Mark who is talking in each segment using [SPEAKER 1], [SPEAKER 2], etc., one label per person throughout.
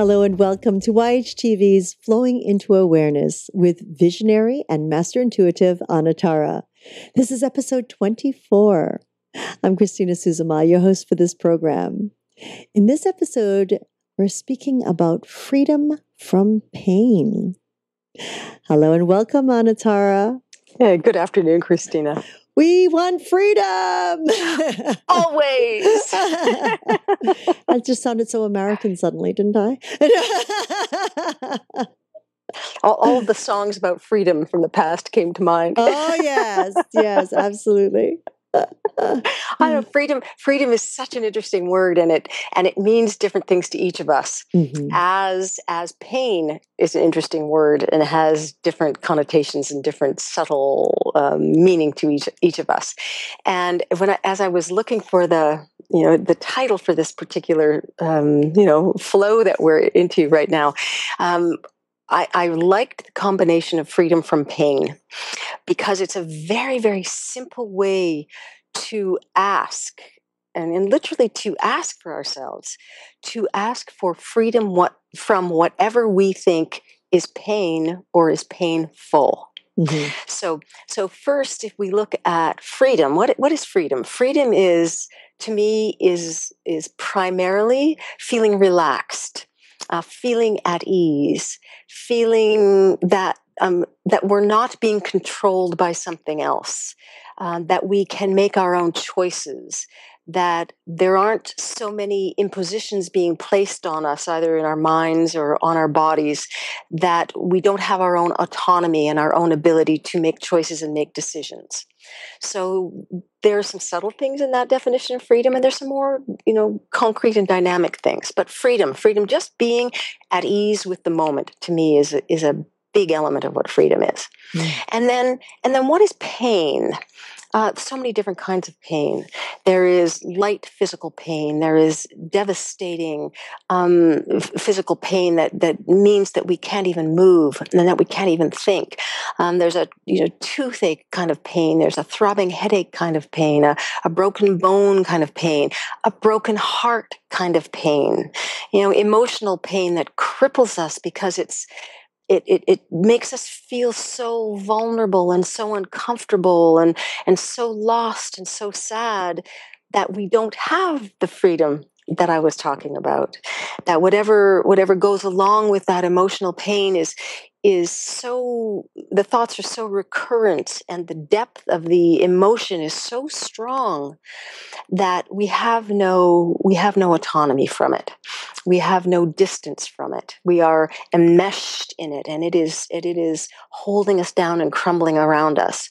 [SPEAKER 1] Hello and welcome to YHTV's Flowing into Awareness with visionary and master intuitive Anatara. This is episode 24. I'm Christina Suzuma, your host for this program. In this episode, we're speaking about freedom from pain. Hello and welcome, Anatara.
[SPEAKER 2] Yeah, good afternoon, Christina.
[SPEAKER 1] We want freedom.
[SPEAKER 2] Always.
[SPEAKER 1] that just sounded so American suddenly, didn't I?
[SPEAKER 2] all, all of the songs about freedom from the past came to mind.
[SPEAKER 1] oh yes, yes, absolutely.
[SPEAKER 2] I know freedom. Freedom is such an interesting word, and it and it means different things to each of us. Mm-hmm. As as pain is an interesting word and has different connotations and different subtle um, meaning to each each of us. And when I, as I was looking for the you know the title for this particular um, you know flow that we're into right now. Um, I, I liked the combination of freedom from pain because it's a very, very simple way to ask and, and literally to ask for ourselves, to ask for freedom what, from whatever we think is pain or is painful. Mm-hmm. So, so first, if we look at freedom, what what is freedom? Freedom is, to me, is is primarily feeling relaxed, uh, feeling at ease, feeling that um, that we're not being controlled by something else, uh, that we can make our own choices, that there aren't so many impositions being placed on us, either in our minds or on our bodies, that we don't have our own autonomy and our own ability to make choices and make decisions. So there are some subtle things in that definition of freedom, and there's some more, you know, concrete and dynamic things. But freedom, freedom, just being at ease with the moment, to me, is a, is a big element of what freedom is. Mm. And then, and then, what is pain? Uh, so many different kinds of pain. There is light physical pain. There is devastating um, physical pain that that means that we can't even move and that we can't even think. Um, there's a you know toothache kind of pain. There's a throbbing headache kind of pain. A, a broken bone kind of pain. A broken heart kind of pain. You know, emotional pain that cripples us because it's it, it, it makes us feel so vulnerable and so uncomfortable and, and so lost and so sad that we don't have the freedom that I was talking about. That whatever whatever goes along with that emotional pain is is so the thoughts are so recurrent and the depth of the emotion is so strong that we have no we have no autonomy from it. We have no distance from it. We are enmeshed in it and it is it, it is holding us down and crumbling around us.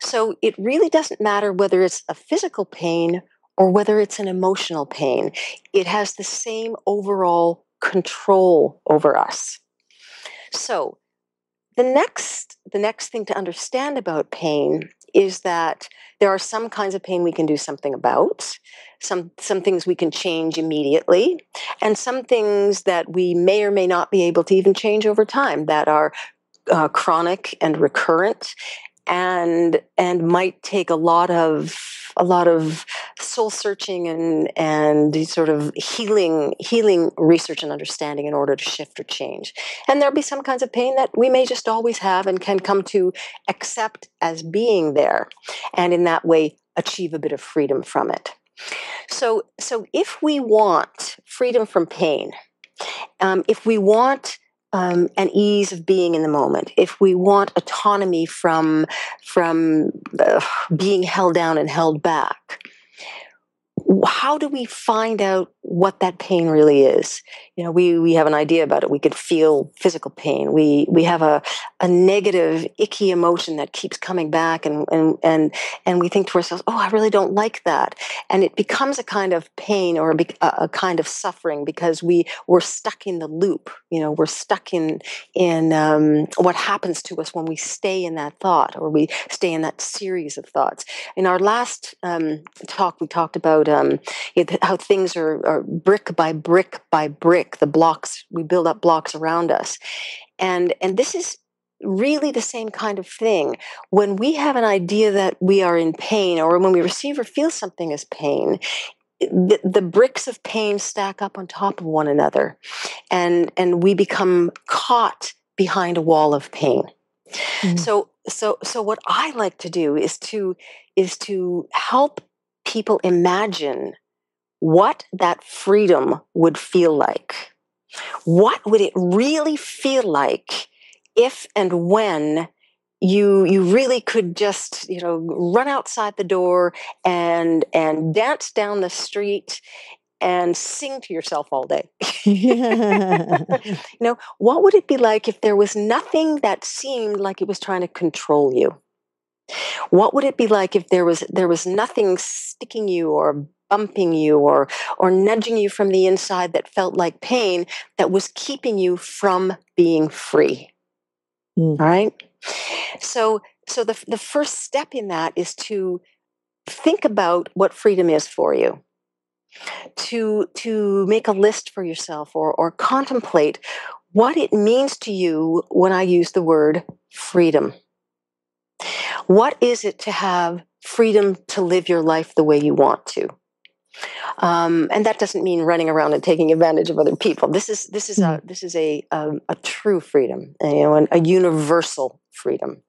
[SPEAKER 2] So it really doesn't matter whether it's a physical pain or whether it's an emotional pain. It has the same overall control over us so the next the next thing to understand about pain is that there are some kinds of pain we can do something about some some things we can change immediately and some things that we may or may not be able to even change over time that are uh, chronic and recurrent and and might take a lot of a lot of soul searching and and sort of healing healing research and understanding in order to shift or change. And there'll be some kinds of pain that we may just always have and can come to accept as being there, and in that way achieve a bit of freedom from it. So so if we want freedom from pain, um, if we want um, ease of being in the moment, if we want autonomy from from uh, being held down and held back, how do we find out what that pain really is. You know, we we have an idea about it. We could feel physical pain. We we have a a negative, icky emotion that keeps coming back, and and and and we think to ourselves, "Oh, I really don't like that," and it becomes a kind of pain or a, a kind of suffering because we we're stuck in the loop. You know, we're stuck in in um, what happens to us when we stay in that thought or we stay in that series of thoughts. In our last um, talk, we talked about um, how things are, are brick by brick by brick the blocks we build up blocks around us. And and this is really the same kind of thing. When we have an idea that we are in pain or when we receive or feel something as pain the, the bricks of pain stack up on top of one another and and we become caught behind a wall of pain. Mm. so so so what i like to do is to is to help people imagine what that freedom would feel like. What would it really feel like if and when you you really could just you know run outside the door and and dance down the street and sing to yourself all day? You know what would it be like if there was nothing that seemed like it was trying to control you what would it be like if there was there was nothing sticking you or bumping you or or nudging you from the inside that felt like pain that was keeping you from being free mm. all right so, so the, the first step in that is to think about what freedom is for you. To, to make a list for yourself or, or contemplate what it means to you when I use the word freedom. What is it to have freedom to live your life the way you want to? Um, and that doesn't mean running around and taking advantage of other people. This is this is a hmm. this is a a, um, a true freedom, you know, a universal freedom.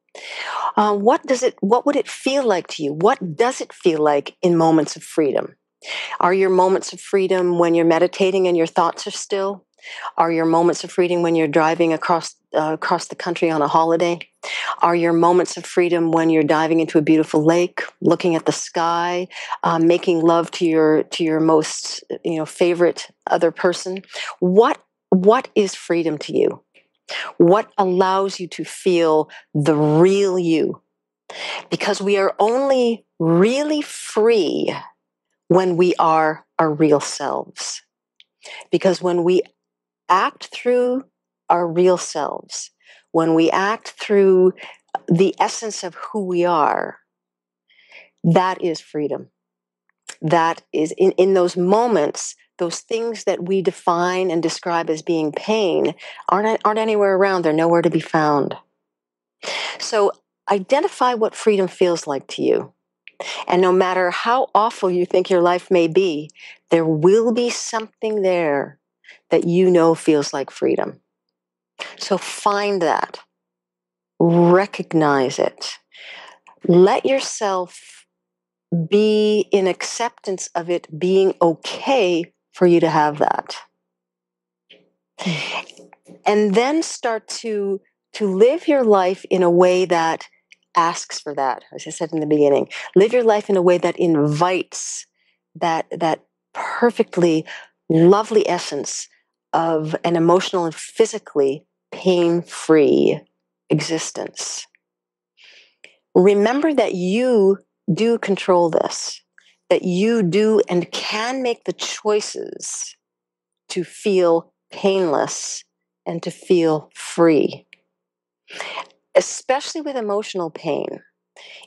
[SPEAKER 2] Uh, what does it? What would it feel like to you? What does it feel like in moments of freedom? Are your moments of freedom when you're meditating and your thoughts are still? Are your moments of freedom when you're driving across uh, across the country on a holiday? Are your moments of freedom when you're diving into a beautiful lake, looking at the sky, uh, making love to your to your most you know favorite other person? What what is freedom to you? What allows you to feel the real you? Because we are only really free when we are our real selves. Because when we act through our real selves, when we act through the essence of who we are, that is freedom. That is in, in those moments, those things that we define and describe as being pain aren't, aren't anywhere around. They're nowhere to be found. So identify what freedom feels like to you. And no matter how awful you think your life may be, there will be something there that you know feels like freedom. So find that, recognize it, let yourself be in acceptance of it being okay for you to have that. And then start to to live your life in a way that asks for that as i said in the beginning. Live your life in a way that invites that that perfectly lovely essence of an emotional and physically pain free existence. Remember that you do control this, that you do and can make the choices to feel painless and to feel free. Especially with emotional pain,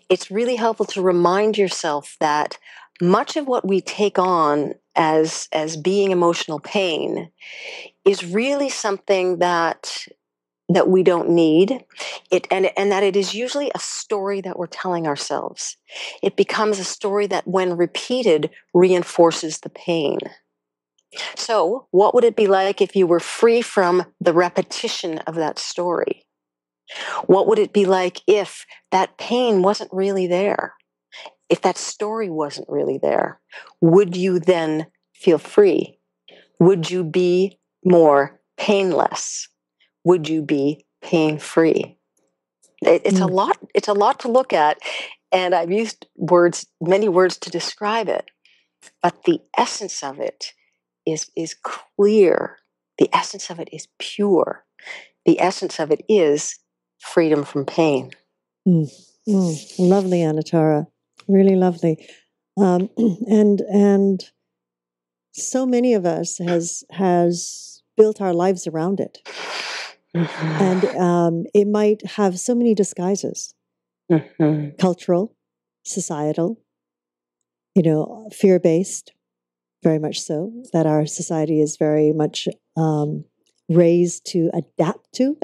[SPEAKER 2] it's really helpful to remind yourself that much of what we take on as as being emotional pain is really something that that we don't need. It and and that it is usually a story that we're telling ourselves. It becomes a story that when repeated reinforces the pain. So what would it be like if you were free from the repetition of that story? What would it be like if that pain wasn't really there if that story wasn't really there, would you then feel free? Would you be more painless? Would you be pain free? It, it's mm. a lot. It's a lot to look at, and I've used words, many words, to describe it. But the essence of it is is clear. The essence of it is pure. The essence of it is freedom from pain.
[SPEAKER 1] Mm. Mm. Lovely, Anatara really lovely. Um, and and so many of us has has built our lives around it, mm-hmm. and um, it might have so many disguises: mm-hmm. cultural, societal, you know, fear based, very much so. That our society is very much um, raised to adapt to.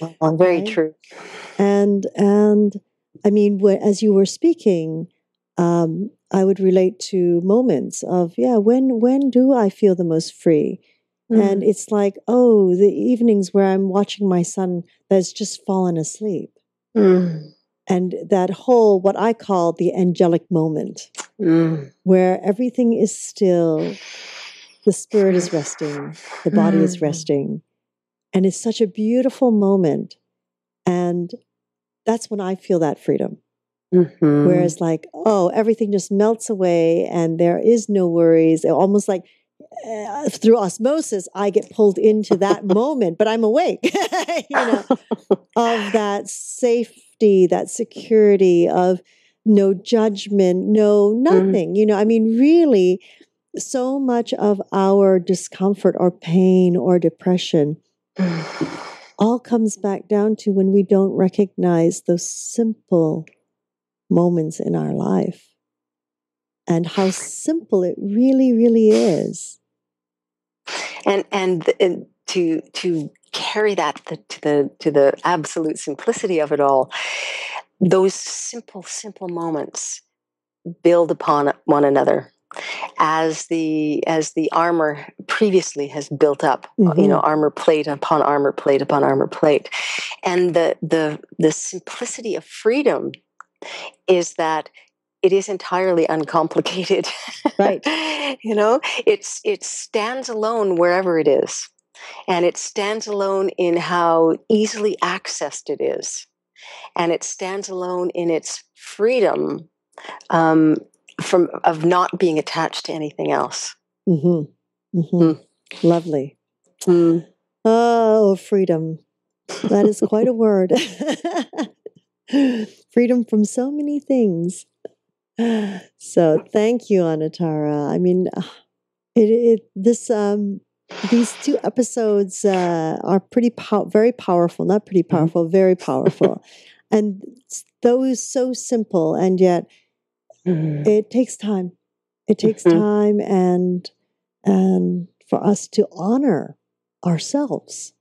[SPEAKER 2] well, very right? true.
[SPEAKER 1] And and I mean, as you were speaking, um, I would relate to moments of, yeah, when when do I feel the most free? Mm. And it's like, oh, the evenings where I'm watching my son that's just fallen asleep. Mm. And that whole, what I call the angelic moment, mm. where everything is still, the spirit is resting, the body is mm. resting. And it's such a beautiful moment. And that's when I feel that freedom. Mm-hmm. Whereas, like, oh, everything just melts away and there is no worries. It Almost like uh, through osmosis, I get pulled into that moment, but I'm awake, you know, of that safety, that security, of no judgment, no mm. nothing. Mm. You know, I mean, really, so much of our discomfort or pain or depression all comes back down to when we don't recognize those simple moments in our life and how simple it really, really is.
[SPEAKER 2] And and, and to to carry that to the to the absolute simplicity of it all, those simple, simple moments build upon one another as the as the armor previously has built up mm-hmm. you know mm-hmm. armor plate upon armor plate upon armor plate and the the the simplicity of freedom is that it is entirely uncomplicated.
[SPEAKER 1] Right.
[SPEAKER 2] you know, it's it stands alone wherever it is. And it stands alone in how easily accessed it is. And it stands alone in its freedom um, from of not being attached to anything else.
[SPEAKER 1] Mm-hmm. Mm-hmm. Mm. Lovely. Mm. Oh, freedom. That is quite a word. freedom from so many things. So thank you, Anatara. I mean, it, it this um these two episodes uh, are pretty pow- very powerful. Not pretty mm-hmm. powerful, very powerful, and those so simple, and yet mm-hmm. it takes time. It takes mm-hmm. time, and and for us to honor ourselves.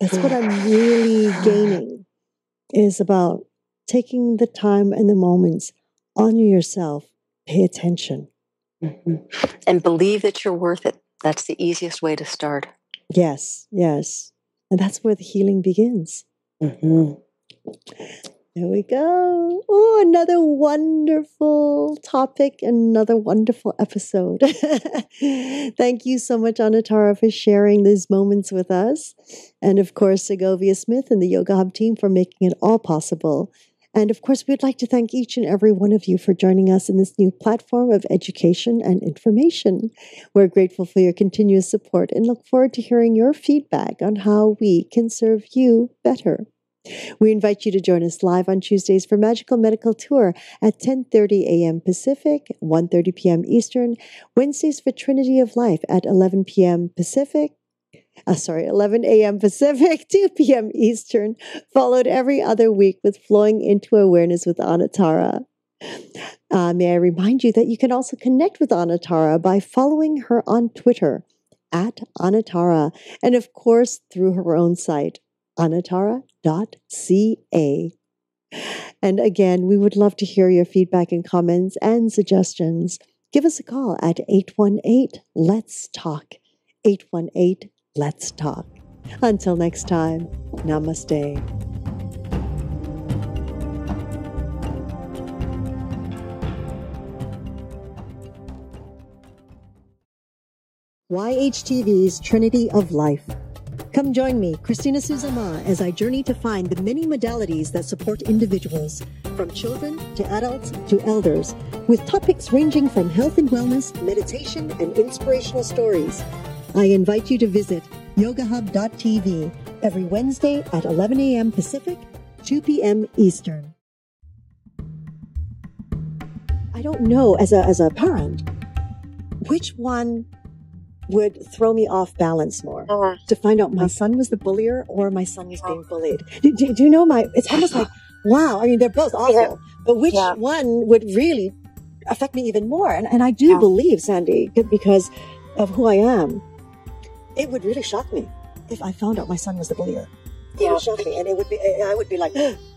[SPEAKER 1] That's what I'm really gaining is about taking the time and the moments, honor yourself, pay attention.
[SPEAKER 2] Mm-hmm. And believe that you're worth it. That's the easiest way to start.
[SPEAKER 1] Yes, yes. And that's where the healing begins. Mm-hmm. There we go. Oh, another wonderful topic, another wonderful episode. Thank you so much, Anatara, for sharing these moments with us. And of course, Segovia Smith and the Yoga Hub team for making it all possible. And of course, we'd like to thank each and every one of you for joining us in this new platform of education and information. We're grateful for your continuous support and look forward to hearing your feedback on how we can serve you better. We invite you to join us live on Tuesdays for Magical Medical Tour at 10:30 a.m. Pacific, 1:30 p.m. Eastern, Wednesdays for Trinity of Life at 11 p.m. Pacific, uh, sorry, 11 a.m. Pacific, 2 p.m. Eastern, followed every other week with Flowing into Awareness with Anatara. Uh, may I remind you that you can also connect with Anatara by following her on Twitter at Anatara, and of course through her own site, anatara.ca. And again, we would love to hear your feedback and comments and suggestions. Give us a call at 818 Let's Talk. 818 Let's Talk. Until next time, namaste. YHTV's Trinity of Life. Come join me, Christina Suzama, as I journey to find the many modalities that support individuals, from children to adults to elders, with topics ranging from health and wellness, meditation, and inspirational stories. I invite you to visit yogahub.tv every Wednesday at 11 a.m. Pacific, 2 p.m. Eastern. I don't know, as a, as a parent, which one would throw me off balance more uh-huh. to find out my son was the bullier or my son was being bullied. Do, do, do you know my, it's almost like, wow, I mean, they're both awful, yeah. but which yeah. one would really affect me even more? And, and I do yeah. believe, Sandy, because of who I am, it would really shock me if I found out my son was the bullier. It would shock me. And it would be, I would be like,